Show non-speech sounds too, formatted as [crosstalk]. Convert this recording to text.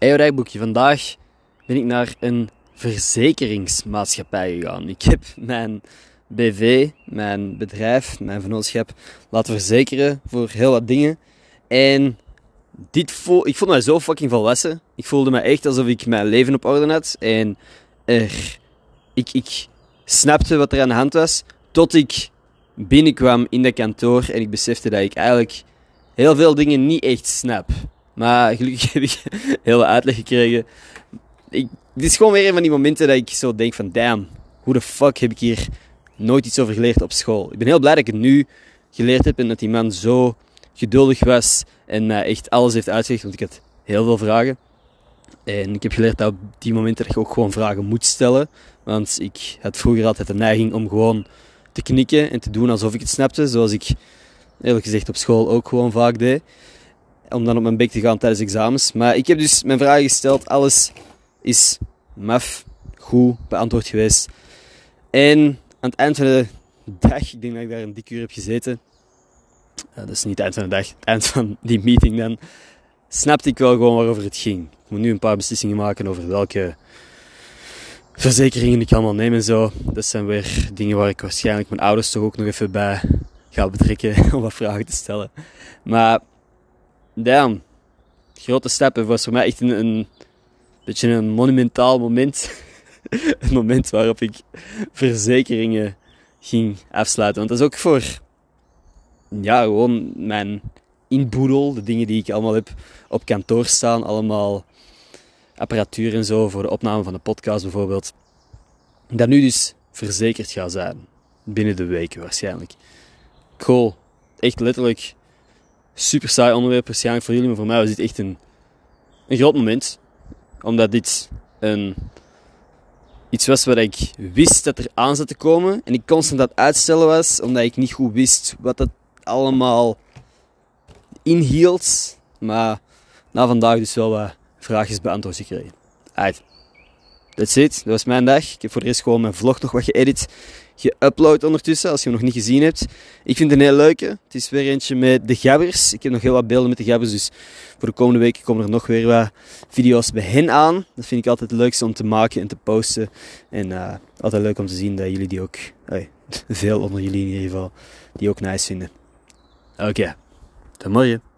Hey rijboekje, vandaag ben ik naar een verzekeringsmaatschappij gegaan. Ik heb mijn BV, mijn bedrijf, mijn vennootschap laten verzekeren voor heel wat dingen. En dit voel, ik voelde mij zo fucking volwassen. Ik voelde me echt alsof ik mijn leven op orde had. En er, ik, ik snapte wat er aan de hand was. Tot ik binnenkwam in dat kantoor en ik besefte dat ik eigenlijk heel veel dingen niet echt snap. Maar gelukkig heb ik [laughs] heel veel uitleg gekregen. Ik, dit is gewoon weer een van die momenten dat ik zo denk van... Damn, hoe de fuck heb ik hier nooit iets over geleerd op school? Ik ben heel blij dat ik het nu geleerd heb en dat die man zo geduldig was en mij echt alles heeft uitgelegd, want ik had heel veel vragen. En ik heb geleerd dat op die momenten dat je ook gewoon vragen moet stellen. Want ik had vroeger altijd de neiging om gewoon te knikken en te doen alsof ik het snapte. Zoals ik eerlijk gezegd op school ook gewoon vaak deed. Om dan op mijn bek te gaan tijdens examens. Maar ik heb dus mijn vragen gesteld. Alles is maf, goed beantwoord geweest. En aan het eind van de dag, ik denk dat ik daar een dik uur heb gezeten. dat is niet het eind van de dag, het eind van die meeting dan. Snapte ik wel gewoon waarover het ging. Ik moet nu een paar beslissingen maken over welke verzekeringen ik allemaal neem en zo. Dat zijn weer dingen waar ik waarschijnlijk mijn ouders toch ook nog even bij ga betrekken [laughs] om wat vragen te stellen. Maar, damn, grote stappen was voor mij echt een, een beetje een monumentaal moment. [laughs] een moment waarop ik verzekeringen ging afsluiten. Want dat is ook voor, ja, gewoon mijn inboedel, de dingen die ik allemaal heb op kantoor staan, allemaal apparatuur en zo voor de opname van de podcast bijvoorbeeld. Dat nu dus verzekerd gaat zijn. Binnen de weken waarschijnlijk. Cool. Echt letterlijk super saai onderwerp waarschijnlijk voor jullie, maar voor mij was dit echt een, een groot moment. Omdat dit een, iets was wat ik wist dat er aan zat te komen. En ik constant aan het uitstellen was, omdat ik niet goed wist wat dat allemaal inhield. Maar na vandaag dus wel wat vraagjes beantwoord gekregen. Uit. That's it. Dat was mijn dag. Ik heb voor de rest gewoon mijn vlog nog wat geëdit, geüpload ondertussen, als je hem nog niet gezien hebt. Ik vind het een heel leuke. Het is weer eentje met de gabbers. Ik heb nog heel wat beelden met de gabbers, dus voor de komende weken komen er nog weer wat video's bij hen aan. Dat vind ik altijd het leukste om te maken en te posten. En uh, altijd leuk om te zien dat jullie die ook, [laughs] veel onder jullie in ieder geval, die ook nice vinden. Oké, okay. tot morgen.